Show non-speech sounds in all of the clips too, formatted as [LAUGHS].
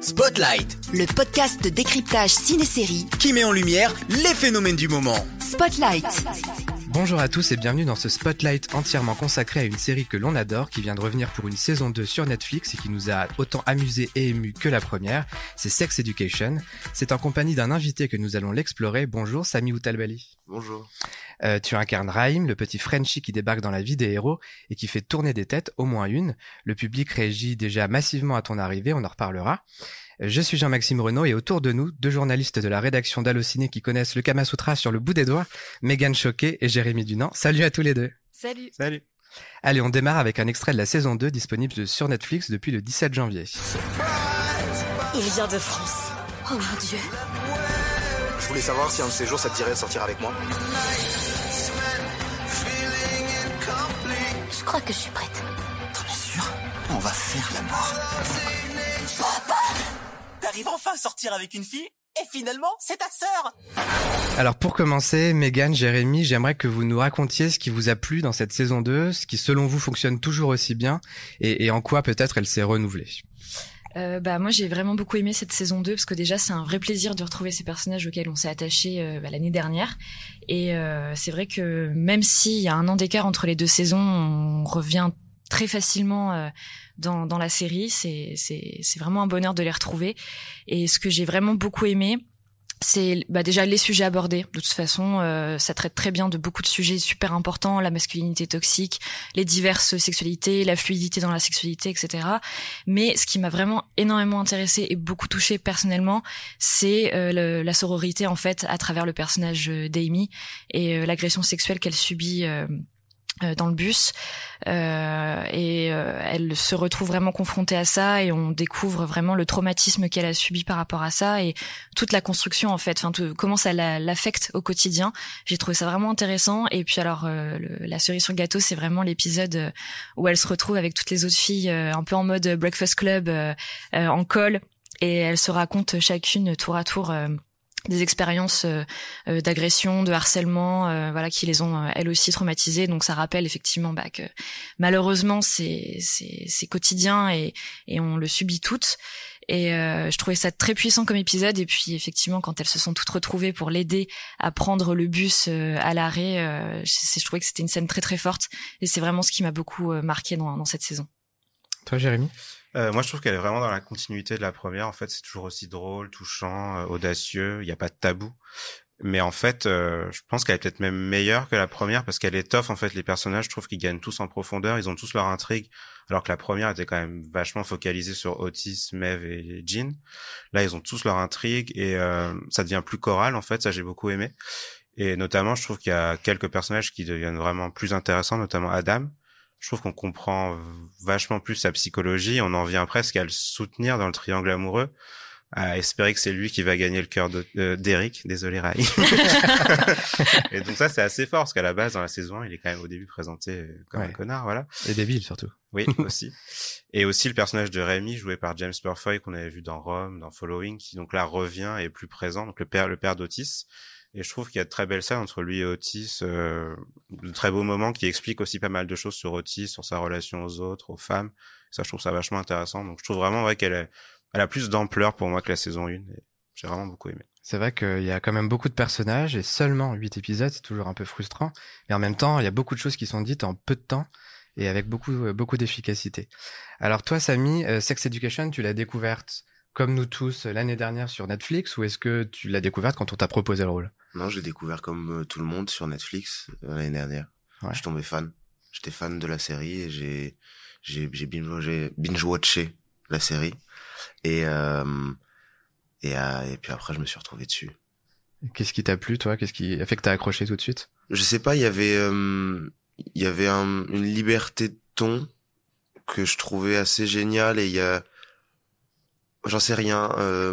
Spotlight, le podcast de décryptage ciné-série qui met en lumière les phénomènes du moment. Spotlight. Bonjour à tous et bienvenue dans ce Spotlight entièrement consacré à une série que l'on adore, qui vient de revenir pour une saison 2 sur Netflix et qui nous a autant amusé et ému que la première. C'est Sex Education. C'est en compagnie d'un invité que nous allons l'explorer. Bonjour Sami Outalbali. Bonjour. Euh, tu incarnes Raïm, le petit Frenchie qui débarque dans la vie des héros et qui fait tourner des têtes, au moins une. Le public réagit déjà massivement à ton arrivée, on en reparlera. Je suis Jean-Maxime Renaud et autour de nous, deux journalistes de la rédaction d'Allociné qui connaissent le Kama Sutra sur le bout des doigts, Megan Choquet et Jérémy Dunant. Salut à tous les deux. Salut. Salut. Allez, on démarre avec un extrait de la saison 2 disponible sur Netflix depuis le 17 janvier. Il vient de France. Oh mon dieu. Je voulais savoir si un de ces jours ça te dirait de sortir avec moi. Je crois que je suis prête. T'en es sûr? On va faire la mort. T'arrives enfin à sortir avec une fille? Et finalement, c'est ta sœur Alors pour commencer, Megan, Jérémy, j'aimerais que vous nous racontiez ce qui vous a plu dans cette saison 2, ce qui selon vous fonctionne toujours aussi bien et, et en quoi peut-être elle s'est renouvelée. Euh, bah moi j'ai vraiment beaucoup aimé cette saison 2 parce que déjà c'est un vrai plaisir de retrouver ces personnages auxquels on s'est attaché euh, bah, l'année dernière. Et euh, c'est vrai que même s'il y a un an d'écart entre les deux saisons on revient très facilement euh, dans, dans la série. C'est c'est c'est vraiment un bonheur de les retrouver. Et ce que j'ai vraiment beaucoup aimé c'est bah déjà les sujets abordés. De toute façon, euh, ça traite très bien de beaucoup de sujets super importants, la masculinité toxique, les diverses sexualités, la fluidité dans la sexualité, etc. Mais ce qui m'a vraiment énormément intéressé et beaucoup touché personnellement, c'est euh, la sororité en fait à travers le personnage euh, d'Amy et euh, l'agression sexuelle qu'elle subit. Euh, dans le bus euh, et euh, elle se retrouve vraiment confrontée à ça et on découvre vraiment le traumatisme qu'elle a subi par rapport à ça et toute la construction en fait, enfin tout- comment ça la- l'affecte au quotidien. J'ai trouvé ça vraiment intéressant. Et puis alors euh, la cerise sur le gâteau, c'est vraiment l'épisode euh, où elle se retrouve avec toutes les autres filles, euh, un peu en mode breakfast club, en col, et elles se racontent chacune tour à tour. Des expériences euh, euh, d'agression, de harcèlement, euh, voilà, qui les ont euh, elles aussi traumatisées. Donc ça rappelle effectivement bah, que malheureusement c'est c'est quotidien et et on le subit toutes. Et euh, je trouvais ça très puissant comme épisode. Et puis effectivement, quand elles se sont toutes retrouvées pour l'aider à prendre le bus à l'arrêt, je, je trouvais que c'était une scène très très forte. Et c'est vraiment ce qui m'a beaucoup marqué dans, dans cette saison. Toi, Jérémy? Euh, moi, je trouve qu'elle est vraiment dans la continuité de la première. En fait, c'est toujours aussi drôle, touchant, euh, audacieux. Il n'y a pas de tabou. Mais en fait, euh, je pense qu'elle est peut-être même meilleure que la première parce qu'elle étoffe en fait les personnages. Je trouve qu'ils gagnent tous en profondeur. Ils ont tous leur intrigue, alors que la première était quand même vachement focalisée sur Otis, Mev et Jean. Là, ils ont tous leur intrigue et euh, ça devient plus choral. En fait, ça j'ai beaucoup aimé. Et notamment, je trouve qu'il y a quelques personnages qui deviennent vraiment plus intéressants, notamment Adam. Je trouve qu'on comprend vachement plus sa psychologie. On en vient presque à le soutenir dans le triangle amoureux, à espérer que c'est lui qui va gagner le cœur de- euh, d'Eric. Désolé, Rai. [LAUGHS] [LAUGHS] et donc ça, c'est assez fort, parce qu'à la base, dans la saison 1, il est quand même au début présenté comme un connard, voilà. et débile surtout. Oui, [LAUGHS] aussi. Et aussi le personnage de Rémi, joué par James Purfoy, qu'on avait vu dans Rome, dans Following, qui donc là revient et est plus présent, donc le père, le père d'Otis. Et je trouve qu'il y a de très belles scènes entre lui et Otis, euh, de très beaux moments qui expliquent aussi pas mal de choses sur Otis, sur sa relation aux autres, aux femmes. Ça, je trouve ça vachement intéressant. Donc je trouve vraiment ouais, qu'elle est- elle a plus d'ampleur pour moi que la saison 1. Et j'ai vraiment beaucoup aimé. C'est vrai qu'il y a quand même beaucoup de personnages et seulement 8 épisodes, c'est toujours un peu frustrant. Mais en même temps, il y a beaucoup de choses qui sont dites en peu de temps et avec beaucoup, euh, beaucoup d'efficacité. Alors toi, Samy, euh, Sex Education, tu l'as découverte comme nous tous euh, l'année dernière sur Netflix ou est-ce que tu l'as découverte quand on t'a proposé le rôle? Non, j'ai découvert comme euh, tout le monde sur Netflix euh, l'année dernière. Ouais. Je suis tombé fan. J'étais fan de la série et j'ai j'ai j'ai binge watché la série et euh, et euh, et puis après je me suis retrouvé dessus. Qu'est-ce qui t'a plu, toi? Qu'est-ce qui a fait que t'as accroché tout de suite? Je sais pas, il y avait euh, il y avait un- une liberté de ton que je trouvais assez géniale et il y a j'en sais rien euh,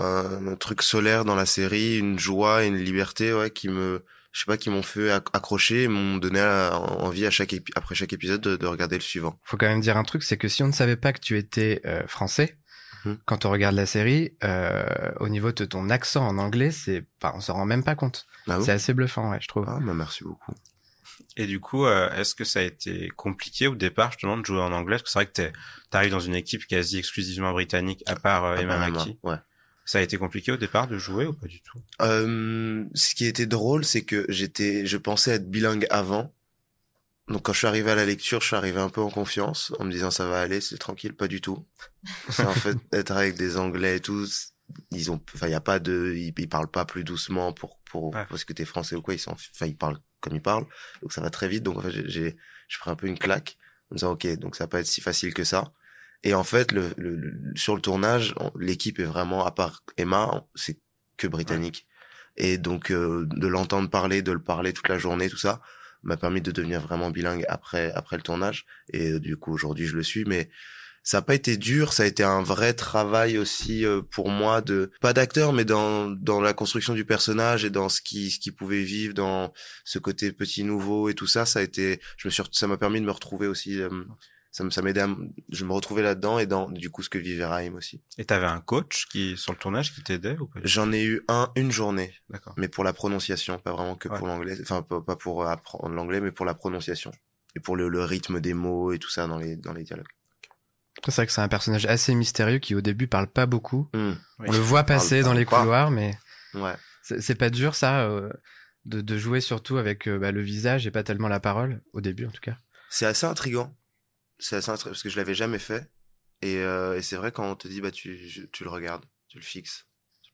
un, un truc solaire dans la série, une joie, et une liberté ouais qui me je sais pas qui m'ont fait acc- accrocher et m'ont donné envie à chaque après chaque épisode de, de regarder le suivant. Faut quand même dire un truc, c'est que si on ne savait pas que tu étais euh, français, Mhm. quand on regarde la série, euh, au niveau de ton accent en anglais, c'est, enfin, on s'en rend même pas compte. Ah c'est assez bluffant, ouais, je trouve. Ah bah merci beaucoup. Et du coup, euh, est-ce que ça a été compliqué au départ justement de jouer en anglais? Parce que c'est vrai que t'arrives dans une équipe quasi exclusivement britannique, à part euh, Emma Mackey. Ouais. Ça a été compliqué au départ de jouer ou pas du tout? Euh, Ce qui était drôle, c'est que j'étais, je pensais être bilingue avant. Donc quand je suis arrivé à la lecture, je suis arrivé un peu en confiance, en me disant ça va aller, c'est tranquille, pas du tout. C'est en fait [LAUGHS] être avec des Anglais et tout, ils ont, enfin y a pas de, ils, ils, parlent pas plus doucement pour pour Ouais. parce que t'es français ou quoi, ils sont, enfin ils parlent comme ils parlent, donc ça va très vite. Donc en fait j'ai, je prends un peu une claque en me disant ok, donc ça va pas être si facile que ça. Et en fait, le, le, le- sur le tournage, l'équipe est vraiment, à part Emma, c'est que britannique. Et donc, euh, de l'entendre parler, de le parler toute la journée, tout ça, m'a permis de devenir vraiment bilingue après, après le tournage. Et euh, du coup, aujourd'hui, je le suis. Mais ça n'a pas été dur, ça a été un vrai travail aussi euh, pour moi de, pas d'acteur, mais dans, dans la construction du personnage et dans ce qui, ce qui pouvait vivre, dans ce côté petit nouveau et tout ça. Ça a été, je me suis, ça m'a permis de me retrouver aussi. euh, ça me ça m'aidait je me retrouvais là-dedans et dans du coup ce que vivait Raïm aussi. Et t'avais un coach qui sur le tournage qui t'aidait ou pas J'en ai eu un une journée, D'accord. mais pour la prononciation, pas vraiment que Ouais. pour l'anglais, enfin pas, pas pour apprendre l'anglais, mais pour la prononciation et pour le, le rythme des mots et tout ça dans les dans les dialogues. C'est vrai que c'est un personnage assez mystérieux qui au début parle pas beaucoup. Hmm. Oui. On le voit passer dans les couloirs, mais Ouais. c'est pas dur ça euh, de, de jouer surtout avec euh, bah, le visage et pas tellement la parole au début en tout cas. C'est assez intriguant. C'est assez intriguant parce que je l'avais jamais fait et, euh, et c'est vrai quand on te dit bah tu je- tu le regardes, tu le fixes.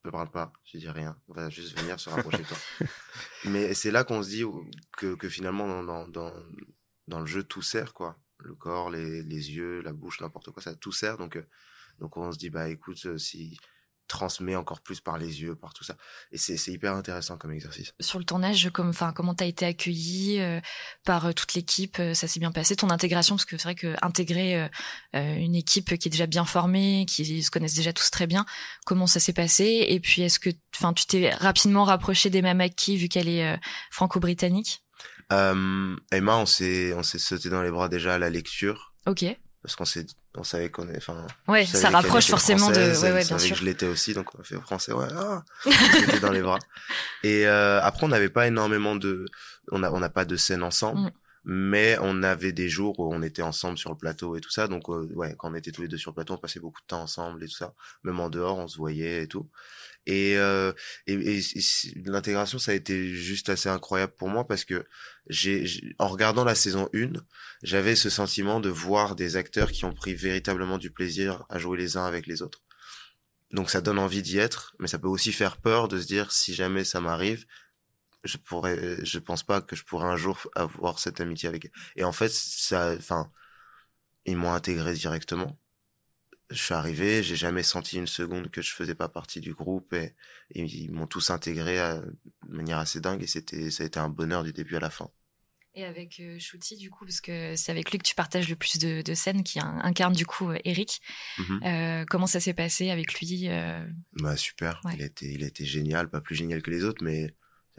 Je ne parle pas, je dis rien. On va juste venir se rapprocher de toi. [LAUGHS] Mais c'est là qu'on se dit que, que finalement dans, dans, dans, dans le jeu tout sert quoi. Le corps, les, les yeux, la bouche, n'importe quoi, ça tout sert. Donc euh, donc on se dit bah écoute euh, si transmet encore plus par les yeux, par tout ça. Et c'est hyper intéressant comme exercice. Sur le tournage, comme, enfin, comment t'as été accueilli euh, par euh, toute l'équipe euh, Ça s'est bien passé ton intégration parce que c'est vrai que intégrer euh, une équipe qui est déjà bien formée, qui se connaissent déjà tous très bien, comment ça s'est passé? Et puis est-ce que, enfin, tu t'es rapidement rapproché d'Emma Mackey vu qu'elle est franco-britannique? Euh, Emma, on s'est on s'est sauté dans les bras déjà à la lecture Ok. parce qu'on s'est on savait qu'on est enfin Ouais, ça rapproche forcément de. Ouais, ouais, bien savait sûr. que je l'étais aussi donc on a fait français ouais ah [LAUGHS] on s'était dans les bras et euh, après on n'avait pas énormément de on a on n'a pas de scènes ensemble Mm. Mais on avait des jours où on était ensemble sur le plateau et tout ça donc euh, ouais quand on était tous les deux sur le plateau on passait beaucoup de temps ensemble et tout ça même en dehors on se voyait et tout et euh, et, et- l'intégration ça a été juste assez incroyable pour moi parce que j'ai- en regardant la saison 1 j'avais ce sentiment de voir des acteurs qui ont pris véritablement du plaisir à jouer les uns avec les autres. Donc ça donne envie d'y être, mais ça peut aussi faire peur de se dire si jamais ça m'arrive, je pourrais, je pense pas que je pourrais un jour avoir cette amitié avec. Et en fait, ça, enfin, ils m'ont intégré directement. Je suis arrivé, j'ai jamais senti une seconde que je faisais pas partie du groupe et, et ils m'ont tous intégré à- de manière assez dingue et c'était, ça a été un bonheur du début à la fin. Et avec euh, du coup, parce que c'est avec lui que tu partages le plus de, de scènes, qui in- incarne du coup euh, Eric. Mhm. Euh, comment ça s'est passé avec lui euh, Bah super, Ouais. il a été il a été génial, pas plus génial que les autres mais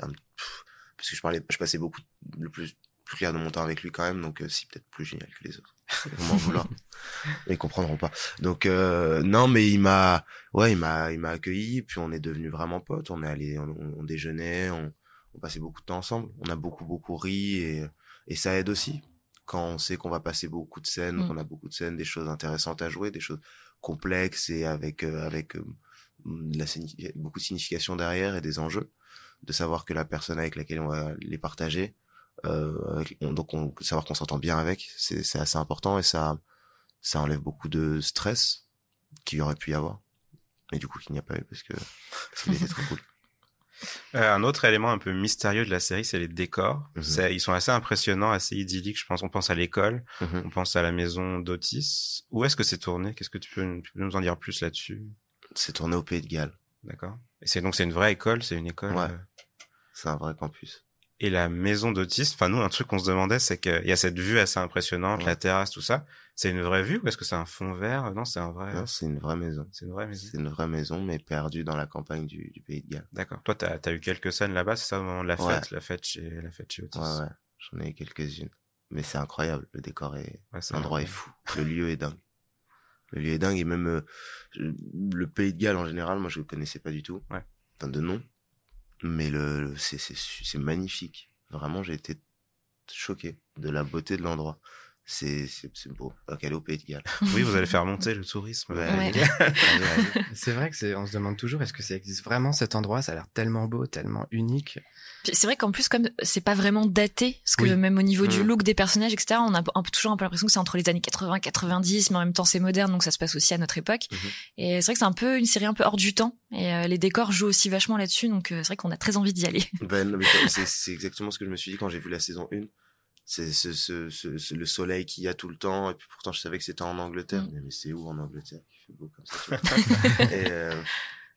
pff, parce que je parlais je passais beaucoup le plus plus clair de mon temps avec lui quand même donc euh, si peut-être plus génial que les autres. [LAUGHS] Ils m'en vouloir. Ils comprendront pas. Donc euh, non mais il m'a ouais, il m'a il m'a accueilli puis on est devenus vraiment potes, on est allé on, on déjeunait, on on passait beaucoup de temps ensemble, on a beaucoup beaucoup ri et et ça aide aussi quand on sait qu'on va passer beaucoup de scènes, Mm. qu'on a beaucoup de scènes, des choses intéressantes à jouer, des choses complexes et avec euh, avec euh, la beaucoup de signification derrière et des enjeux de savoir que la personne avec laquelle on va les partager euh, on- donc on, savoir qu'on s'entend bien avec c'est c'est assez important et ça ça enlève beaucoup de stress qu'il y aurait pu y avoir mais du coup qu'il n'y a pas eu parce que [LAUGHS] c'était très cool Euh, un autre élément un peu mystérieux de la série, c'est les décors. Mhm. Ils sont assez impressionnants, assez idylliques. Je pense. On pense à l'école, Mhm. on pense à la maison d'Otis. Où est-ce que c'est tourné? Qu'est-ce que tu peux, tu peux nous en dire plus là-dessus? C'est tourné au Pays de Galles D'accord. Et c'est donc c'est une vraie école, c'est une école. Ouais. euh, c'est un vrai campus Et la maison d'Otis. Enfin, nous, un truc qu'on se demandait, c'est qu'il y a cette vue assez impressionnante, Ouais. la terrasse, tout ça. C'est une vraie vue ou est-ce que c'est un fond vert? Non, c'est un vrai. Non, c'est une vraie maison C'est une vraie maison. c'est une vraie maison mais perdue dans la campagne du, du Pays de Galles D'accord. Toi, t'as as eu quelques scènes là-bas, c'est ça au moment de la fête, Ouais. la fête chez la fête chez Otis? ouais ouais j'en ai eu quelques-unes mais c'est incroyable le décor est Ouais, L'endroit est fou. Le lieu est dingue. Le lieu est dingue et même euh, le pays de Galles en général, moi je le connaissais pas du tout. Ouais. Enfin de nom. Mais le, le- c'est magnifique. Vraiment, j'ai été choqué de la beauté de l'endroit. C'est c'est c'est beau. Ok, au Pays de Galles. Oui, vous allez faire monter le tourisme. [LAUGHS] Ouais. C'est vrai que c'est, on se demande toujours, est-ce que ça existe vraiment cet endroit? Ça a l'air tellement beau, tellement unique. C'est vrai qu'en plus, comme c'est pas vraiment daté, parce que Oui. même au niveau du Mm. look des personnages, etc., on a un peu- toujours un peu l'impression que c'est entre les années 80, 90, mais en même temps c'est moderne, donc ça se passe aussi à notre époque. Mhm. Et c'est vrai que c'est un peu une série un peu hors du temps, et euh, les décors jouent aussi vachement là-dessus, donc euh, c'est vrai qu'on a très envie d'y aller. Ben, non, mais c'est c'est exactement ce que je me suis dit quand j'ai vu la saison 1. C'est ce, ce, ce, ce- le soleil qu'il y a tout le temps. Et puis pourtant, je savais que c'était en Angleterre. Mm. Mais, mais c'est où en Angleterre qu'il fait beau comme ça tu [LAUGHS] et, euh,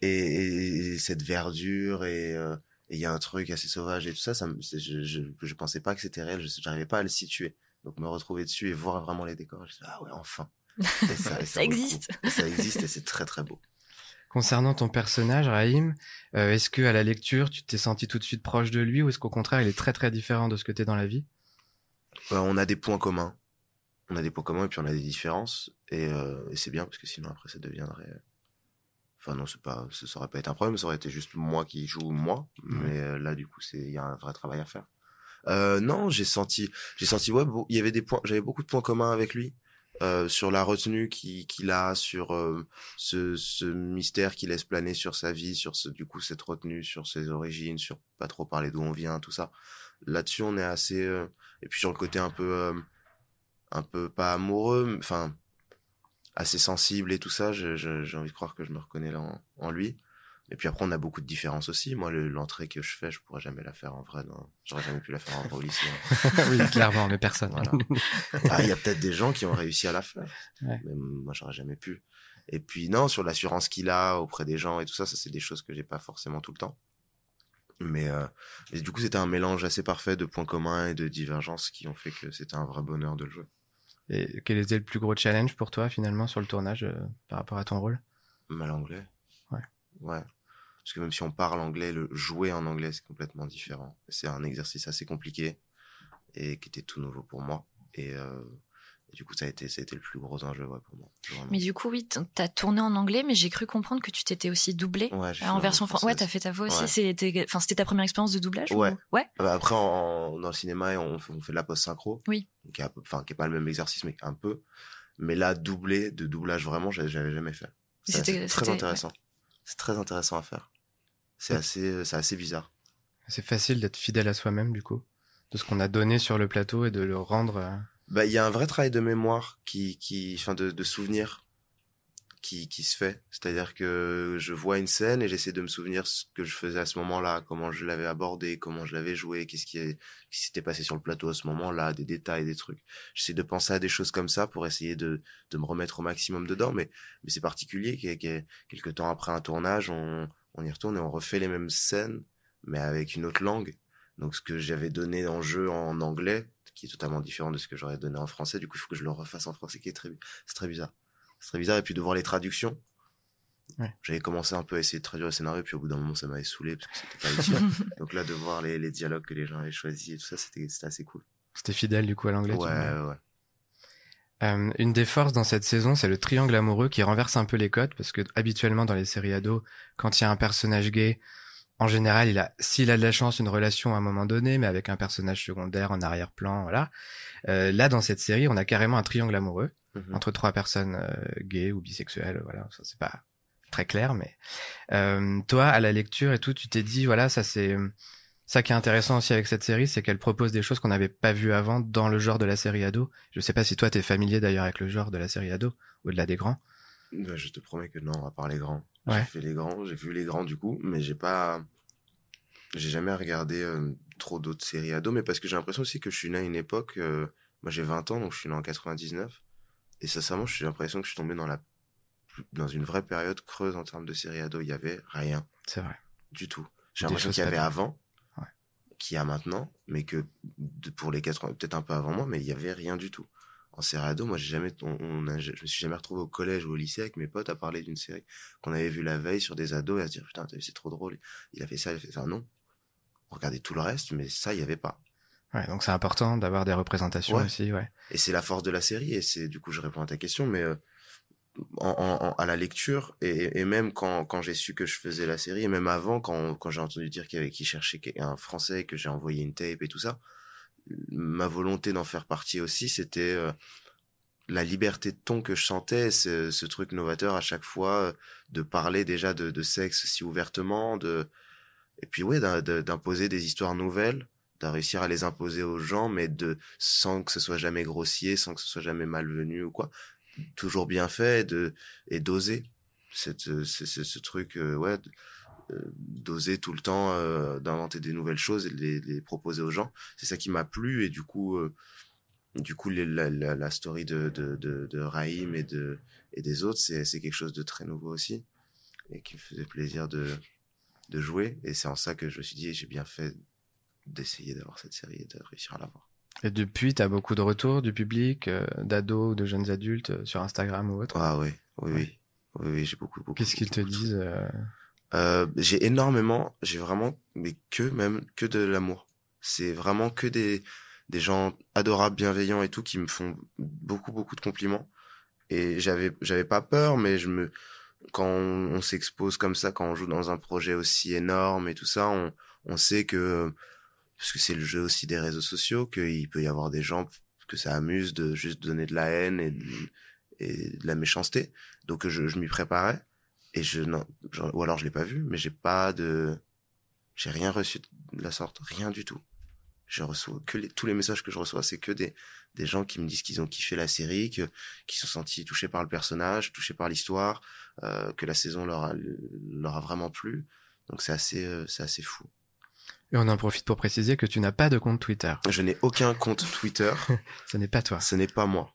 et, et- et cette verdure et euh, et il y a un truc assez sauvage et tout ça. ça me- je, je, je pensais pas que c'était réel. Je n'arrivais pas à le situer. Donc me retrouver dessus et voir vraiment les décors. Je dis, ah ouais, enfin. [LAUGHS] Et ça, et existe. Et ça existe et c'est très très beau. Concernant ton personnage, Raïm, euh, est-ce que à la lecture, tu t'es senti tout de suite proche de lui ou est-ce qu'au contraire, il est très très différent de ce que t'es dans la vie? Euh, on a des points communs. On a des points communs et puis on a des différences. Et, euh, et c'est bien parce que sinon après ça deviendrait. euh, Enfin non, c'est pas, ça, aurait pas été un problème. Ça aurait été juste moi qui joue moi. Mais euh, là du coup, c'est il y a un vrai travail à faire. Euh, non, j'ai senti, j'ai senti ouais, il y avait des points, j'avais beaucoup de points communs avec lui. Euh, sur la retenue qui- qu'il a, sur euh, ce, ce mystère qu'il laisse planer sur sa vie, sur ce, du coup cette retenue, sur ses origines, sur pas trop parler d'où on vient, tout ça. Là-dessus, on est assez. euh, et puis sur le côté un peu, euh, un peu pas amoureux, enfin assez sensible et tout ça, j'ai envie de croire que je me reconnais là en, en lui. Et puis après, on a beaucoup de différences aussi. Moi, le- l'entrée que je fais, je pourrais jamais la faire en vrai. J'aurais jamais pu la faire en vrai au lycée. Oui, clairement, mais personne. Voilà. Ah, il y a peut-être des gens qui ont réussi à la faire. Ouais. Mais moi, j'aurais jamais pu. Et puis, non, sur l'assurance qu'il a auprès des gens et tout ça, ça, c'est des choses que j'ai pas forcément tout le temps. Mais, euh, mais du coup, c'était un mélange assez parfait de points communs et de divergences qui ont fait que c'était un vrai bonheur de le jouer. Et quel était le plus gros challenge pour toi finalement sur le tournage euh, par rapport à ton rôle? Mal anglais. Ouais. Ouais. Parce que même si on parle anglais, le jouer en anglais, c'est complètement différent. C'est un exercice assez compliqué et qui était tout nouveau pour moi. Et, euh, et du coup, ça a été, ça a été le plus gros enjeu ouais, pour moi. Vraiment. Mais du coup, oui, t'as tourné en anglais, mais j'ai cru comprendre que tu t'étais aussi doublé Ouais, fait en version française. Ouais, t'as fait ta voix aussi. Ouais. C'était, enfin, c'était ta première expérience de doublage ou- Ouais. Ouais. Ah bah après, en, dans le cinéma, on fait, on fait de la post-synchro. Oui. Qui est, enfin, qui est pas le même exercice, mais un peu. Mais là, doublé, de doublage vraiment, j'avais jamais fait. C'est C'était- très c'était- intéressant. C'est très intéressant à faire. C'est Ouais. assez, c'est assez bizarre. C'est facile d'être fidèle à soi-même du coup, de ce qu'on a donné sur le plateau et de le rendre. euh, Bah, il y a un vrai travail de mémoire qui, qui, enfin, de, de souvenir qui, qui se fait. C'est-à-dire que je vois une scène et j'essaie de me souvenir ce que je faisais à ce moment-là, comment je l'avais abordé, comment je l'avais joué, qu'est-ce qui, s'était passé sur le plateau à ce moment-là, des détails, des trucs. J'essaie de penser à des choses comme ça pour essayer de, de me remettre au maximum dedans, mais, mais c'est particulier que, que quelques temps après un tournage, on, on y retourne et on refait les mêmes scènes, mais avec une autre langue. Donc ce que j'avais donné en jeu en anglais, qui est totalement différent de ce que j'aurais donné en français, du coup il faut que je le refasse en français, qui est très, c'est très bizarre. C'est très bizarre, et puis de voir les traductions. Ouais. J'avais commencé un peu à essayer de traduire le scénario, puis au bout d'un moment ça m'avait saoulé parce que c'était pas utile. [LAUGHS] Donc là de voir les, les dialogues que les gens avaient choisis et tout ça, c'était c'était assez cool. C'était fidèle du coup à l'anglais. Ouais, ouais. Euh, une des forces dans cette saison, c'est le triangle amoureux qui renverse un peu les codes parce que habituellement dans les séries ados, quand il y a un personnage gay, en général, il a, s'il a de la chance, une relation à un moment donné, mais avec un personnage secondaire en arrière-plan, voilà. Euh, là, dans cette série, on a carrément un triangle amoureux Mhm. entre trois personnes euh, gays ou bisexuelles, voilà. Ça c'est pas très clair, mais euh, toi, à la lecture et tout, tu t'es dit, voilà, ça c'est ça qui est intéressant aussi avec cette série, c'est qu'elle propose des choses qu'on n'avait pas vues avant dans le genre de la série ado. Je sais pas si toi t'es familier d'ailleurs avec le genre de la série ado, au-delà des grands. Bah, je te promets que non, à part les grands. Ouais. J'ai fait les grands, j'ai vu les grands du coup, mais j'ai pas, j'ai jamais regardé euh, trop d'autres séries ados, mais parce que j'ai l'impression aussi que je suis né à une époque, euh, moi j'ai 20 ans, donc je suis né en 99, et sincèrement, j'ai l'impression que je suis tombé dans la, dans une vraie période creuse en termes de séries ados. Il y avait rien C'est vrai. du tout. J'ai l'impression qu'il y avait avant, Ouais. qu'il y a maintenant, mais que pour les 80, peut-être un peu avant moi, mais il y avait rien du tout. En série ado, moi j'ai jamais, on, on a- je me suis jamais retrouvé au collège ou au lycée avec mes potes à parler d'une série qu'on avait vue la veille sur des ados et à se dire putain c'est trop drôle, il a fait ça, il a fait ça. Non, on regardait tout le reste, mais ça il y avait pas. Ouais, donc c'est important d'avoir des représentations Ouais. aussi, ouais. Et c'est la force de la série, et c'est du coup je réponds à ta question, mais euh, en, en- en- à la lecture, et, et même quand, quand j'ai su que je faisais la série, et même avant, quand, quand j'ai entendu dire qu'il y avait qui cherchait un français, que j'ai envoyé une tape et tout ça, ma volonté d'en faire partie aussi, c'était euh, la liberté de ton que je sentais, ce, ce truc novateur à chaque fois euh, de parler déjà de, de sexe si ouvertement, de et puis ouais d'imposer des histoires nouvelles, de réussir à les imposer aux gens, mais de sans que ce soit jamais grossier, sans que ce soit jamais malvenu ou quoi, toujours bien fait de et d'oser. Cette euh, ce, truc ouais d'oser tout le temps d'inventer des nouvelles choses et de les, les proposer aux gens. C'est ça qui m'a plu et du coup du coup la, la, la story de, de, de, de Raïm et de et des autres c'est c'est quelque chose de très nouveau aussi et qui me faisait plaisir de de jouer. Et c'est en ça que je me suis dit j'ai bien fait d'essayer d'avoir cette série et de réussir à l'avoir. Et depuis tu as beaucoup de retours du public euh, d'ados de jeunes adultes euh, sur Instagram ou autre? Ah oui oui. Oui oui, oui j'ai beaucoup beaucoup qu'est-ce qu'ils te disent euh... J'ai énormément j'ai vraiment mais que même que de l'amour c'est vraiment que des des gens adorables, bienveillants et tout qui me font beaucoup beaucoup de compliments. Et j'avais j'avais pas peur, mais je me quand on, s'expose comme ça, quand on joue dans un projet aussi énorme et tout ça, on on sait que parce que c'est le jeu aussi des réseaux sociaux qu'il peut y avoir des gens que ça amuse de juste donner de la haine et de, et de la méchanceté. Donc je, je m'y préparais et je non, ou alors je l'ai pas vu, mais j'ai pas de j'ai rien reçu de la sorte, rien du tout je reçois que les, tous les messages que je reçois, c'est que des, des gens qui me disent qu'ils ont kiffé la série, que qui sont sentis touchés par le personnage, touchés par l'histoire, euh, que la saison leur a, leur a vraiment plu. Donc c'est assez euh, c'est assez fou. Et on en profite pour préciser que tu n'as pas de compte Twitter. Je n'ai aucun compte Twitter. [LAUGHS] Ce n'est pas toi. Ce n'est pas moi.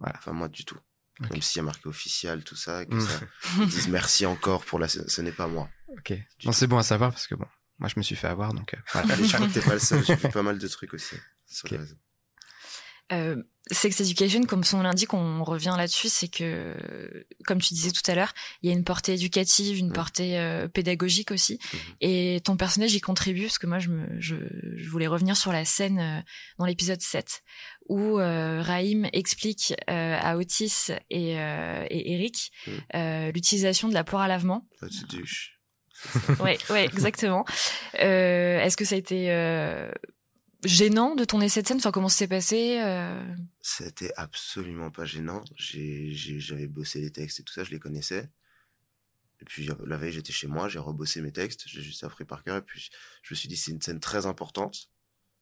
Voilà. Enfin moi du tout. Okay. Même s'il y a marqué officiel, tout ça, et que ça [LAUGHS] ils disent merci encore pour la, ce n'est pas moi. Ok. Non, c'est bon à savoir parce que bon, moi, je me suis fait avoir, donc euh, voilà. [LAUGHS] T'es pas le seul, j'ai fait [LAUGHS] pas mal de trucs aussi. Okay. Euh, Sex Education, comme son l'indique, on revient là-dessus, c'est que, comme tu disais tout à l'heure, il y a une portée éducative, une mmh. portée euh, pédagogique aussi, mmh. et ton personnage y contribue, parce que moi, je, me, je, je voulais revenir sur la scène euh, dans l'épisode 7, où euh, Raïm explique euh, à Otis et, et Eric mmh. l'utilisation de la poire à lavement. Pas de douche ouais, ouais, [LAUGHS] exactement. Euh, Est-ce que ça a été euh, gênant de tourner cette scène Enfin, comment ça s'est passé euh... C'était absolument pas gênant. J'avais bossé les textes et tout ça, je les connaissais. Et puis la veille, j'étais chez moi, j'ai rebossé mes textes, j'ai juste appris par cœur. Et puis je me suis dit, c'est une scène très importante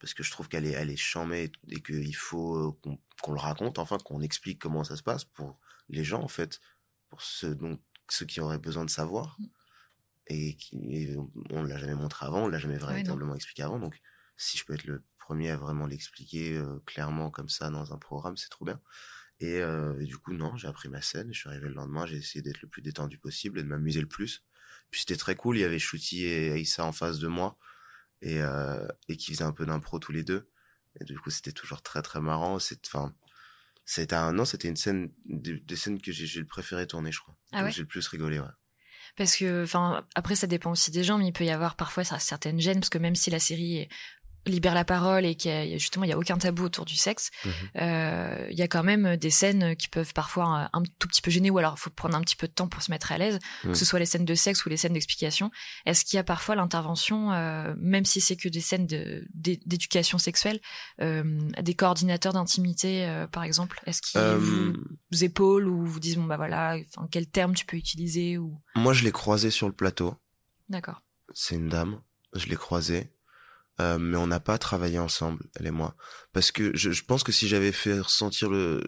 parce que je trouve qu'elle est, elle est chamée et qu'il faut euh, qu'on qu le raconte, enfin qu'on explique comment ça se passe pour les gens en fait, pour ceux donc ceux qui auraient besoin de savoir. Mm et qui et on l'a jamais montré avant, on l'a jamais véritablement ouais, expliqué avant. Donc, si je peux être le premier à vraiment l'expliquer euh, clairement comme ça dans un programme, c'est trop bien. Et, euh, et, du coup, non, j'ai appris ma scène. Je suis arrivé le lendemain, j'ai essayé d'être le plus détendu possible et de m'amuser le plus. Puis c'était très cool. Il y avait Shooty et Aïssa en face de moi et euh, et qui faisaient un peu d'impro tous les deux. Et du coup, c'était toujours très très marrant. C'est enfin c'était un non, c'était une scène des, des scènes que j'ai le préféré tourner, je crois. Ah ouais? j'ai le plus rigolé, ouais parce que enfin après ça dépend aussi des gens mais il peut y avoir parfois certaines gênes parce que même si la série est libère la parole et qu'il y a justement il y a aucun tabou autour du sexe mmh. euh, il y a quand même des scènes qui peuvent parfois un, tout petit peu gêner ou alors il faut prendre un petit peu de temps pour se mettre à l'aise mmh. que ce soit les scènes de sexe ou les scènes d'explication. Est-ce qu'il y a parfois l'intervention euh, même si c'est que des scènes d'éducation de, sexuelle euh, des coordinateurs d'intimité par exemple? Est-ce qu'ils vous, vous, épaulent ou vous disent bon bah voilà enfin quel terme tu peux utiliser ou? Moi je l'ai croisé sur le plateau. D'accord. C'est une dame. Je l'ai croisée euh, mais on n'a pas travaillé ensemble, elle et moi, parce que je, je pense que si j'avais fait ressentir le,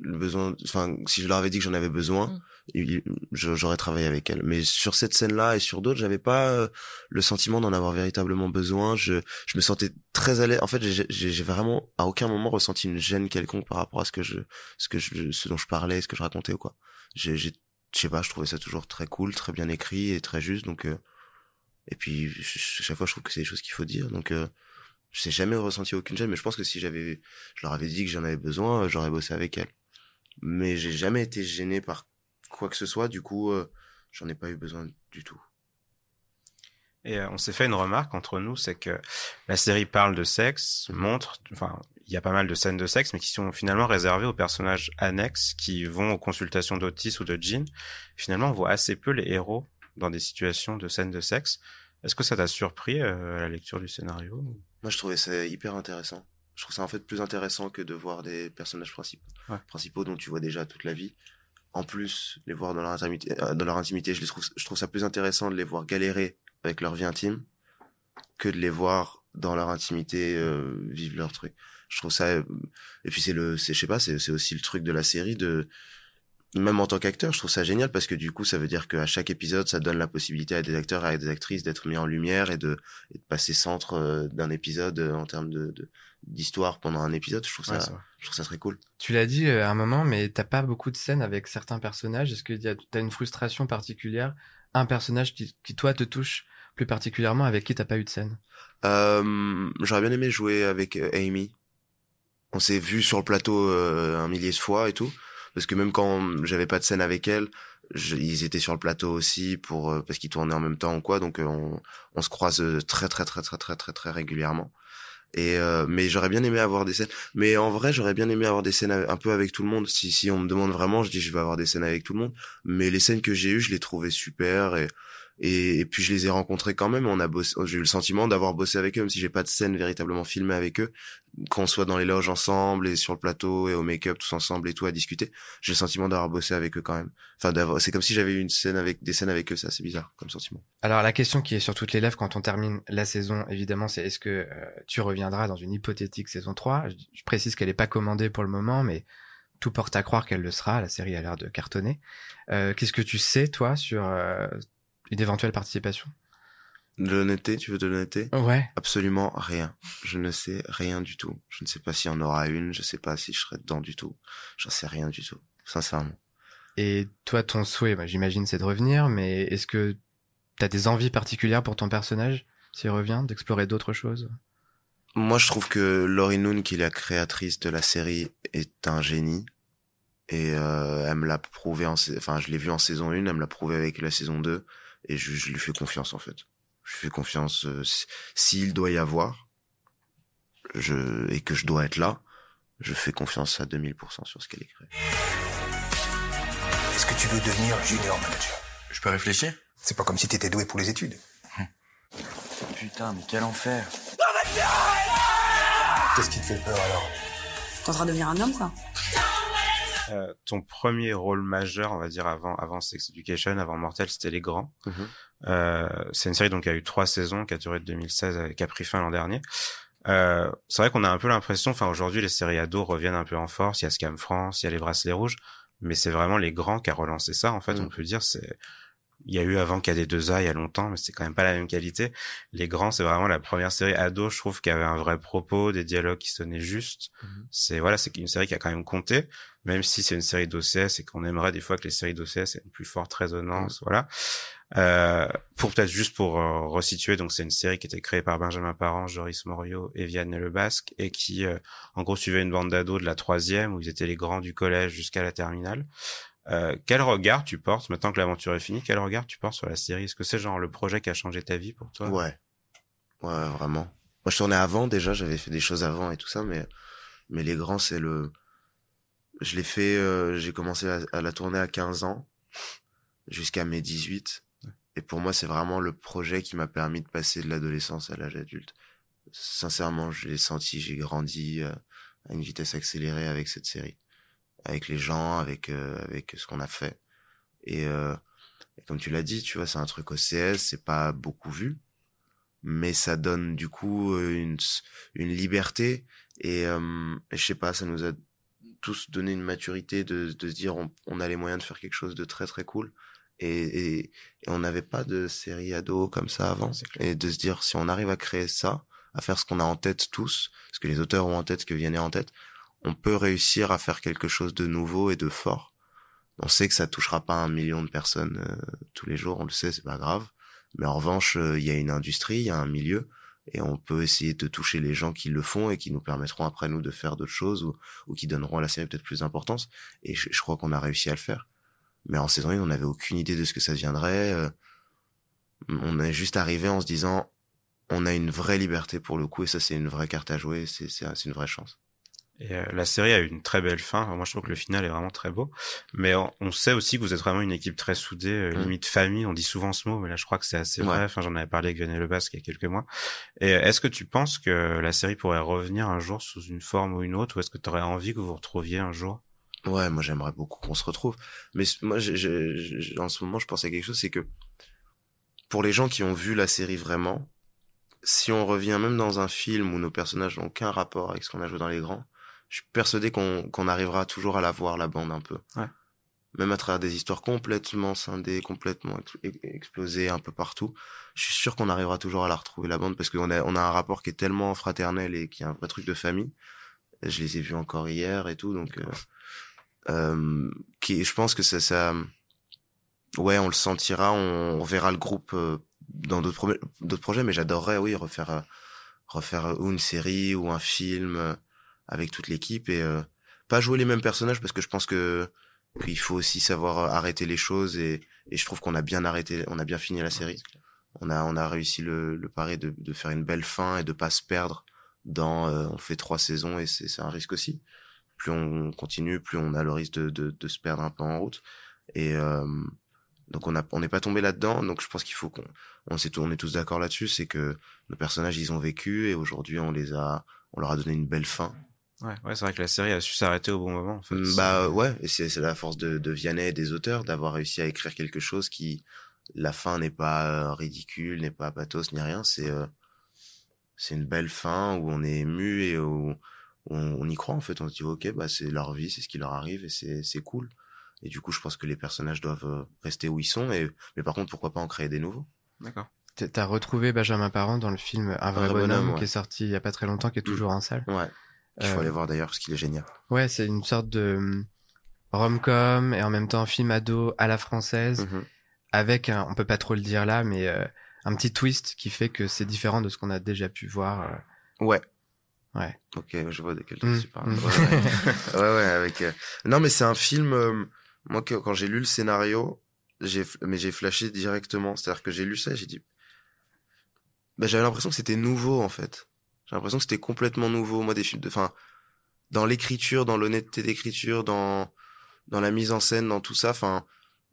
le besoin, enfin, si je leur avais dit que j'en avais besoin, mm. j'aurais travaillé avec elle. Mais sur cette scène-là et sur d'autres, j'avais pas euh, le sentiment d'en avoir véritablement besoin. Je, je me sentais très à l'aise. En fait, j'ai vraiment à aucun moment ressenti une gêne quelconque par rapport à ce que je, ce que je, ce dont je parlais, ce que je racontais ou quoi. J'ai, je sais pas, je trouvais ça toujours très cool, très bien écrit et très juste, donc. Euh, et puis, chaque fois, je trouve que c'est des choses qu'il faut dire. Donc, euh, je n'ai jamais ressenti aucune gêne, mais je pense que si j'avais, je leur avais dit que j'en avais besoin, euh, j'aurais bossé avec elles. Mais j'ai jamais été gêné par quoi que ce soit. Du coup, euh, j'en ai pas eu besoin du tout. Et euh, on s'est fait une remarque entre nous, c'est que la série parle de sexe, montre, enfin, il y a pas mal de scènes de sexe, mais qui sont finalement réservées aux personnages annexes qui vont aux consultations d'Otis ou de Jean. Finalement, on voit assez peu les héros dans des situations de scènes de sexe. Est-ce que ça t'a surpris euh, à la lecture du scénario Moi, je trouvais ça hyper intéressant. Je trouve ça en fait plus intéressant que de voir des personnages principaux, Ouais. principaux dont tu vois déjà toute la vie. En plus, les voir dans leur intimité, euh, dans leur intimité, je les trouve, je trouve ça plus intéressant de les voir galérer avec leur vie intime que de les voir dans leur intimité euh, vivre leur truc. Je trouve ça, euh, et puis c'est le, c'est, je sais pas, c'est, c'est aussi le truc de la série de, même en tant qu'acteur, je trouve ça génial parce que du coup, ça veut dire qu'à chaque épisode, ça donne la possibilité à des acteurs et à des actrices d'être mis en lumière et de, et de passer centre euh, d'un épisode euh, en termes de, de- d'histoire pendant un épisode. Je trouve ça, je trouve ça très cool. Tu l'as dit euh, à un moment, mais t'as pas beaucoup de scènes avec certains personnages. Est-ce que t'as une frustration particulière Un personnage qui, qui, toi, te touche plus particulièrement avec qui t'as pas eu de scène? Euh, j'aurais bien aimé jouer avec Amy. On s'est vu sur le plateau euh, un millier de fois et tout, parce que même quand j'avais pas de scène avec elle, je- ils étaient sur le plateau aussi pour euh, parce qu'ils tournaient en même temps ou quoi, donc euh, on, on se croise euh, très très très très très très très régulièrement. Et euh, mais j'aurais bien aimé avoir des scènes. Mais en vrai, j'aurais bien aimé avoir des scènes un peu avec tout le monde. Si si on me demande vraiment, je dis je vais avoir des scènes avec tout le monde. Mais les scènes que j'ai eues, je les trouvais super et et, puis je les ai rencontrés quand même. On a bossé. J'ai eu le sentiment d'avoir bossé avec eux, même si j'ai pas de scène véritablement filmée avec eux. Qu'on soit dans les loges ensemble et sur le plateau et au make-up tous ensemble et tout à discuter, j'ai le sentiment d'avoir bossé avec eux quand même. Enfin. C'est comme si j'avais eu une scène avec des scènes avec eux. Ça, c'est bizarre comme sentiment. Alors la question qui est sur toutes les lèvres quand on termine la saison, évidemment, c'est est-ce que euh, tu reviendras dans une hypothétique saison 3 je, je précise qu'elle n'est pas commandée pour le moment, mais tout porte à croire qu'elle le sera. La série a l'air de cartonner. Euh, Qu'est-ce que tu sais, toi, sur euh, une éventuelle participation De l'honnêteté, tu veux de l'honnêteté? Ouais. Absolument rien. Je ne sais rien du tout. Je ne sais pas s'il y en aura une. Je sais pas si je serai dedans du tout. J'en sais rien du tout. Sincèrement. Et toi, ton souhait, bah, j'imagine, c'est de revenir, mais est-ce que t'as des envies particulières pour ton personnage s'il revient, d'explorer d'autres choses? Moi, je trouve que Laurie Noon, qui est la créatrice de la série, est un génie. Et euh, elle me l'a prouvé en... Enfin, je l'ai vu en saison 1, elle me l'a prouvé avec la saison 2. Et je, je lui fais confiance, en fait. Je lui fais confiance. euh, si- S'il doit y avoir, je, et que je dois être là, je fais confiance à 2000% sur ce qu'elle écrit. Est-ce que tu veux devenir junior manager? Je peux réfléchir? C'est pas comme si t'étais doué pour les études. Putain, mais quel enfer. Qu'est-ce qui te fait peur alors? T'es en train de devenir un homme, quoi. Euh, ton premier rôle majeur, on va dire avant avant Sex Education, avant Mortel, c'était Les Grands. Mhm. Euh, c'est une série donc qui a eu trois saisons, qui a duré de 2016 et qui a pris fin l'an dernier. Euh, c'est vrai qu'on a un peu l'impression, enfin aujourd'hui les séries ados reviennent un peu en force. Il y a Scam France, il y a les Bracelets Rouges, mais c'est vraiment Les Grands qui a relancé ça. En fait, Mhm. on peut dire c'est il y a eu avant KD2A il y a longtemps, mais c'est quand même pas la même qualité. Les Grands, c'est vraiment la première série ado, je trouve, qui avait un vrai propos, des dialogues qui sonnaient juste. Mhm. C'est voilà, c'est une série qui a quand même compté, même si c'est une série d'OCS et qu'on aimerait des fois que les séries d'OCS aient une plus forte résonance, voilà. Euh, pour peut-être juste pour euh, resituer, donc c'est une série qui était créée par Benjamin Parent, Joris Morio et Vianney Le Basque et qui, euh, en gros, suivait une bande d'ados de la troisième où ils étaient les grands du collège jusqu'à la terminale. Euh, quel regard tu portes maintenant que l'aventure est finie Quel regard tu portes sur la série? Est-ce que c'est genre le projet qui a changé ta vie pour toi? Ouais. Ouais, vraiment. Moi, je tournais avant déjà, j'avais fait des choses avant et tout ça, mais, mais les grands, c'est le, je l'ai fait, euh, j'ai commencé à, à la tourner à 15 ans, jusqu'à mes 18. Et pour moi, c'est vraiment le projet qui m'a permis de passer de l'adolescence à l'âge adulte. Sincèrement, je l'ai senti, j'ai grandi euh, à une vitesse accélérée avec cette série. Avec les gens, avec, euh, avec ce qu'on a fait. Et, euh, et comme tu l'as dit, tu vois, c'est un truc OCS, c'est pas beaucoup vu mais ça donne du coup euh, une une liberté et, euh, et je sais pas ça nous a tous donné une maturité de, de se dire on, on a les moyens de faire quelque chose de très très cool. Et, et, et on n'avait pas de série ado comme ça avant. Et de se dire si on arrive à créer ça à faire ce qu'on a en tête tous ce que les auteurs ont en tête ce que Vianney a en tête on peut réussir à faire quelque chose de nouveau et de fort. On sait que ça touchera pas un million de personnes euh, tous les jours. On le sait c'est pas grave. Mais en revanche, euh, il y a une industrie, il y a un milieu, et on peut essayer de toucher les gens qui le font et qui nous permettront après nous de faire d'autres choses ou, ou qui donneront à la série peut-être plus d'importance. Et je, je crois qu'on a réussi à le faire. Mais en saison 1, on n'avait aucune idée de ce que ça deviendrait. euh, On est juste arrivé en se disant, on a une vraie liberté pour le coup, et ça c'est une vraie carte à jouer, c'est une vraie chance. Et euh, la série a eu une très belle fin. Moi, je trouve que le final est vraiment très beau. Mais on, on sait aussi que vous êtes vraiment une équipe très soudée, euh, Mm. limite famille. On dit souvent ce mot, mais là, je crois que c'est assez Ouais. vrai. Enfin, j'en avais parlé avec Vianney Lebasque il y a quelques mois. Et euh, est-ce que tu penses que la série pourrait revenir un jour sous une forme ou une autre, ou est-ce que tu aurais envie que vous vous retrouviez un jour? Ouais, moi j'aimerais beaucoup qu'on se retrouve. Mais moi, en ce moment, je pense à quelque chose, c'est que pour les gens qui ont vu la série vraiment, si on revient même dans un film où nos personnages n'ont aucun rapport avec ce qu'on a joué dans les grands, je suis persuadé qu'on qu'on arrivera toujours à la voir la bande un peu. Ouais. Même à travers des histoires complètement scindées, complètement ex- ex- explosées un peu partout, je suis sûr qu'on arrivera toujours à la retrouver la bande parce qu'on a on a un rapport qui est tellement fraternel et qui est un vrai truc de famille. Je les ai vus encore hier et tout, donc euh, euh, qui je pense que ça ça ouais on le sentira on, on verra le groupe euh, dans d'autres pro- d'autres projets mais j'adorerais oui refaire euh, refaire ou une série ou un film euh, avec toute l'équipe et euh, pas jouer les mêmes personnages parce que je pense que qu'il faut aussi savoir euh, arrêter les choses et, et je trouve qu'on a bien arrêté on a bien fini la série. on a on a réussi le, le pari de, de faire une belle fin et de pas se perdre dans euh, on fait trois saisons et c'est c'est un risque aussi. Plus on continue plus on a le risque de, de, de se perdre un peu en route et euh, donc on a on n'est pas tombé là dedans donc je pense qu'il faut qu'on on s'est on est tous d'accord là-dessus c'est que nos personnages ils ont vécu et aujourd'hui on les a on leur a donné une belle fin Ouais, ouais, c'est vrai que la série a su s'arrêter au bon moment. En fait. Mm, Bah ouais, et c'est c'est la force de, de Vianney et des auteurs d'avoir réussi à écrire quelque chose qui la fin n'est pas euh, ridicule, n'est pas pathos ni rien. C'est euh, c'est une belle fin où on est ému et où, où on, on y croit en fait. On se dit ok bah c'est leur vie, c'est ce qui leur arrive et c'est c'est cool. Et du coup je pense que les personnages doivent euh, rester où ils sont. Et mais par contre pourquoi pas en créer des nouveaux? D'accord. T'as retrouvé Benjamin Parent dans le film Un vrai vrai bonhomme, bonhomme, ouais. qui est sorti il y a pas très longtemps, qui est toujours en salle. Ouais. Il faut Euh, aller voir d'ailleurs parce qu'il est génial. Ouais, c'est une sorte de hum, rom-com et en même temps film ado à la française Mhm. avec un, on peut pas trop le dire là, mais euh, un petit twist qui fait que c'est différent de ce qu'on a déjà pu voir. euh. Ouais. Ouais. Ok, je vois de quel Mm, truc tu parles. mm. Ouais, ouais. [LAUGHS] ouais, ouais, avec. euh, Non, mais c'est un film. euh, Moi, que- quand j'ai lu le scénario, j'ai, mais j'ai flashé directement. C'est-à-dire que j'ai lu ça, j'ai dit. Ben, j'avais l'impression que c'était nouveau en fait. J'ai l'impression que c'était complètement nouveau. Moi, des films de, enfin, dans l'écriture, dans l'honnêteté d'écriture, dans dans la mise en scène, dans tout ça, enfin,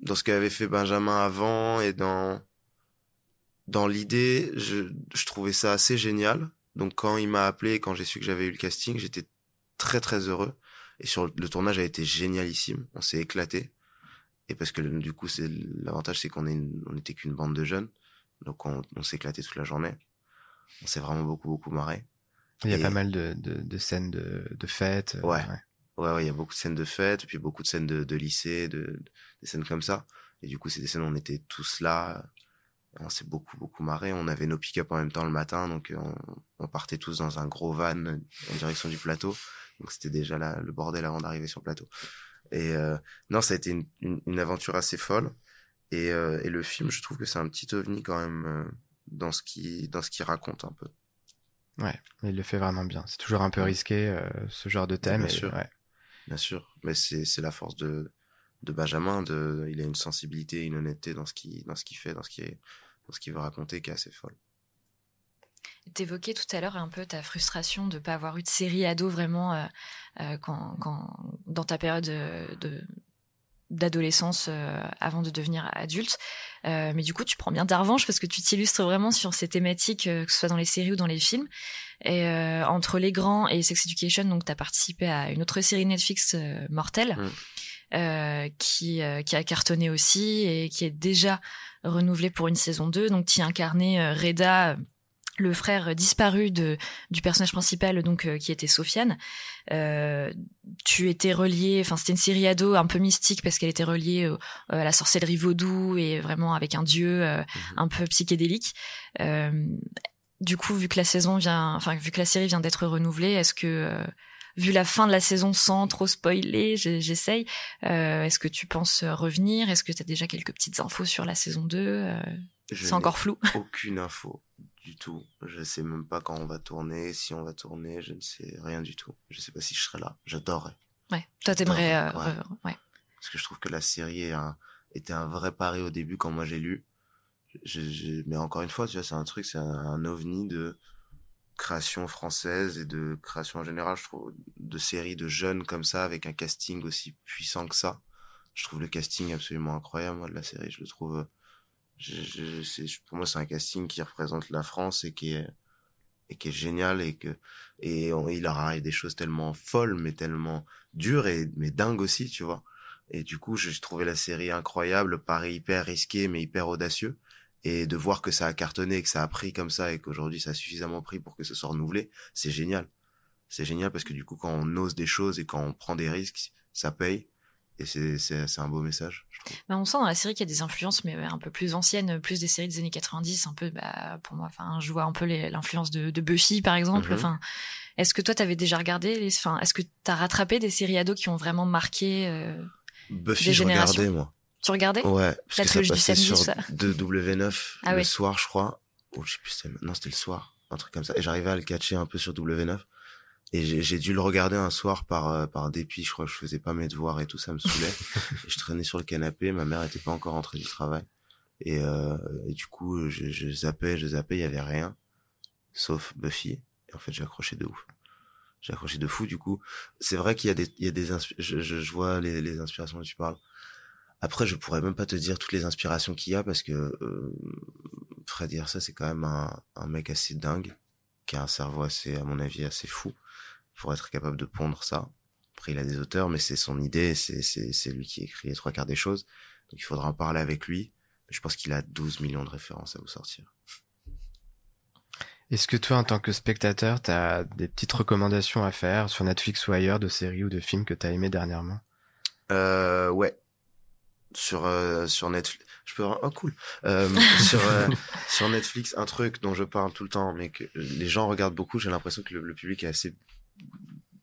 dans ce qu'avait fait Benjamin avant et dans dans l'idée, je, je trouvais ça assez génial. Donc quand il m'a appelé, quand j'ai su que j'avais eu le casting, j'étais très très heureux. Et sur le, tournage a été génialissime. On s'est éclaté. Et parce que du coup, c'est l'avantage, c'est qu'on est on était qu'une bande de jeunes, donc on, on s'est éclaté toute la journée. On s'est vraiment beaucoup beaucoup marré. Il y a Et- pas mal de, de, de scènes de, de fêtes. euh, Ouais. Ouais, ouais, il y a beaucoup de scènes de fête, puis beaucoup de scènes de, de lycée, de, des scènes comme ça. Et du coup, c'est des scènes où on était tous là. On s'est beaucoup, beaucoup marré. On avait nos pick-up en même temps le matin, donc euh, on, on partait tous dans un gros van en direction du plateau. Donc c'était déjà là, le bordel avant d'arriver sur le plateau. Et euh, non, ça a été une, une, une aventure assez folle. Et, euh, et le film, je trouve que c'est un petit ovni quand même euh, dans ce qui dans ce qu'il raconte un peu. Ouais, mais il le fait vraiment bien. C'est toujours un peu risqué, euh, ce genre de thème. Bien et- sûr. ouais. Bien sûr, mais c'est c'est la force de de Benjamin. De il a une sensibilité, une honnêteté dans ce qui dans ce qu'il fait, dans ce qui est dans ce qu'il veut raconter, qui est assez folle. T'évoquais tout à l'heure un peu ta frustration de pas avoir eu de série ado vraiment euh, euh, quand, quand dans ta période de d'adolescence euh, avant de devenir adulte. Euh, mais du coup, tu prends bien ta revanche parce que tu t'illustres vraiment sur ces thématiques, euh, que ce soit dans les séries ou dans les films. Et euh, entre Les Grands et Sex Education, donc tu as participé à une autre série Netflix, euh, Mortel, Mm. euh, qui, euh, qui a cartonné aussi et qui est déjà renouvelée pour une saison 2. Donc tu y incarnais Reda, le frère disparu de du personnage principal donc euh, qui était Sofiane. Euh, tu étais relié enfin c'était une série ado un peu mystique parce qu'elle était reliée au- à la sorcellerie vaudou et vraiment avec un dieu euh, un peu psychédélique. Euh, du coup vu que la saison vient enfin vu que la série vient d'être renouvelée est-ce que euh, vu la fin de la saison sans trop spoiler j'essaye euh, est-ce que tu penses revenir? Est-ce que tu as déjà quelques petites infos sur la saison 2 euh, c'est encore flou. Aucune info du tout. Je sais même pas quand on va tourner, si on va tourner, je ne sais rien du tout. Je sais pas si je serai là. J'adorerais. ouais toi t'aimerais euh, Ouais. Parce que je trouve que la série est un- était un vrai pari au début quand moi j'ai lu. Je, je- mais encore une fois, tu vois, c'est un truc, c'est un, un ovni de création française et de création en général, je trouve, de séries de jeunes comme ça, avec un casting aussi puissant que ça. Je trouve le casting absolument incroyable, moi, de la série. Je le trouve, je, je, pour moi, c'est un casting qui représente la France et qui est, et qui est génial et que, et on, il arrive des choses tellement folles, mais tellement dures et, mais dingues aussi, tu vois. Et du coup, j'ai trouvé la série incroyable, pareil hyper risqué, mais hyper audacieux et de voir que ça a cartonné, que ça a pris comme ça et qu'aujourd'hui ça a suffisamment pris pour que ce soit renouvelé, c'est génial. C'est génial parce que du coup quand on ose des choses et quand on prend des risques, ça paye et c'est un beau message. Bah, on sent dans la série qu'il y a des influences mais un peu plus anciennes, plus des séries des années 90, un peu bah pour moi enfin je vois un peu l'influence de, de Buffy par exemple, Mhm. enfin est-ce que toi t'avais déjà regardé enfin est-ce que t'as rattrapé des séries ados qui ont vraiment marqué euh, Buffy, Des je générations. regardais moi. tu regardais? Ouais, parce La que ça passait samedi, sur ça. de W9 [LAUGHS] Ah le soir, je crois. Ou je sais plus, non, c'était le soir, un truc comme ça. Et j'arrivais à le catcher un peu sur W9. Et j'ai dû le regarder un soir par euh, par dépit. Je crois que je faisais pas mes devoirs et tout, ça me saoulait. [LAUGHS] je traînais sur le canapé. Ma mère était pas encore rentrée du travail. Et, euh, et du coup, je, je zappais, je zappais, il y avait rien, sauf Buffy. Et en fait, j'ai accroché de ouf. J'ai accroché de fou. Du coup, c'est vrai qu'il y a des, il y a des, je, je vois les, les inspirations dont tu parles. Après, je pourrais même pas te dire toutes les inspirations qu'il y a parce que euh, Fred ça c'est quand même un, un mec assez dingue, qui a un cerveau assez, à mon avis, assez fou pour être capable de pondre ça. Après, il a des auteurs, mais c'est son idée, c'est c'est c'est lui qui écrit les trois quarts des choses. Donc, il faudra en parler avec lui. Je pense qu'il a 12 millions de références à vous sortir. Est-ce que toi, en tant que spectateur, t'as des petites recommandations à faire sur Netflix ou ailleurs de séries ou de films que t'as aimé dernièrement? Euh, ouais. Sur euh, sur Netflix, je peux oh cool. Euh, [LAUGHS] sur euh, sur Netflix, un truc dont je parle tout le temps, mais que les gens regardent beaucoup. J'ai l'impression que le, le public est assez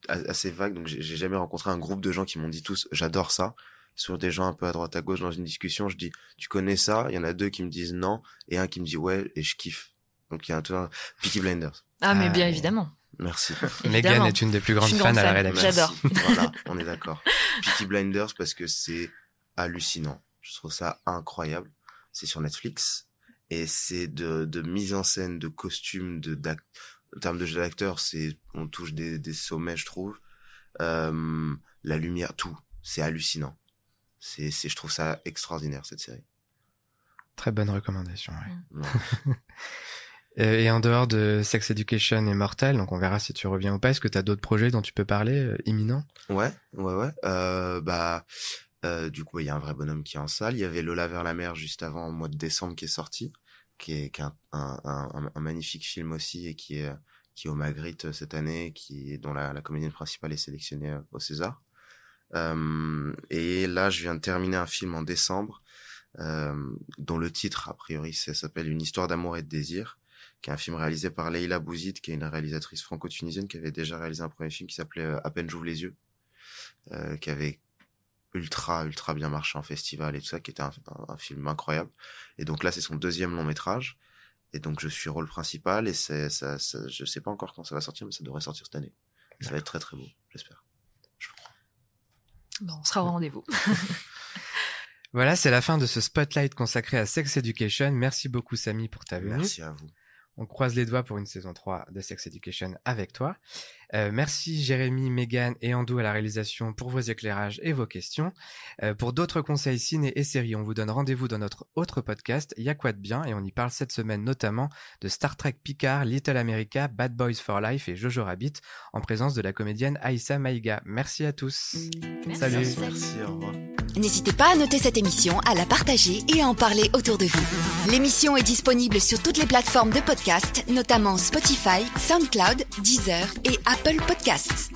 assez vague, donc j'ai jamais rencontré un groupe de gens qui m'ont dit tous j'adore ça. Sur des gens un peu à droite à gauche dans une discussion, je dis tu connais ça? Il y en a deux qui me disent non et un qui me dit ouais et je kiffe. Donc il y a un truc Peaky Blinders. Ah mais Ah, bien évidemment. Merci. Megan est une des plus grandes fans grande à la fan. rédaction. J'adore. [LAUGHS] voilà, on est d'accord. Peaky Blinders parce que c'est hallucinant. Je trouve ça incroyable. C'est sur Netflix et c'est de, de mise en scène, de costumes, de en termes de jeu d'acteur, c'est on touche des, des sommets, je trouve. Euh, la lumière, tout, c'est hallucinant. C'est c'est je trouve ça extraordinaire cette série. Très bonne recommandation. ouais. Ouais. [LAUGHS] Euh, Et en dehors de Sex Education et Mortal, donc on verra si tu reviens ou pas, est-ce que tu as d'autres projets dont tu peux parler euh, imminents? Ouais, ouais, ouais. Euh, bah, euh, du coup, il y a un vrai bonhomme qui est en salle. Il y avait Lola vers la mer juste avant, au mois de décembre, qui est sorti, qui est, un, un, un, magnifique film aussi et qui est, qui est au Magritte euh, cette année, qui dont la, la comédienne principale est sélectionnée euh, au César. Euh, et là, je viens de terminer un film en décembre, euh, dont le titre, a priori, s'appelle Une histoire d'amour et de désir, qui est un film réalisé par Leila Bouzid, qui est une réalisatrice franco-tunisienne qui avait déjà réalisé un premier film qui s'appelait euh, À peine j'ouvre les yeux, euh, qui avait ultra ultra bien marché en festival et tout ça, qui était un, un- un film incroyable. Et donc là, c'est son deuxième long métrage. Et donc je suis rôle principal et c'est ça, ça, je sais pas encore quand ça va sortir, mais ça devrait sortir cette année. Ça va être très très beau, j'espère. Bon, on sera au rendez-vous. [LAUGHS] Voilà, c'est la fin de ce spotlight consacré à Sex Education. Merci beaucoup Samy pour ta venue. Merci à vous. On croise les doigts pour une saison 3 de Sex Education avec toi. Euh, merci Jérémy, Megan et Andou à la réalisation pour vos éclairages et vos questions. Euh, pour d'autres conseils ciné et séries, on vous donne rendez-vous dans notre autre podcast, Y'a quoi de bien, et on y parle cette semaine notamment de Star Trek Picard, Little America, Bad Boys for Life et Jojo Rabbit, en présence de la comédienne Aïssa Maïga. Merci à tous. Merci. Salut. Merci, au revoir. N'hésitez pas à noter cette émission, à la partager et à en parler autour de vous. L'émission est disponible sur toutes les plateformes de podcast, notamment Spotify, SoundCloud, Deezer et Apple Podcasts.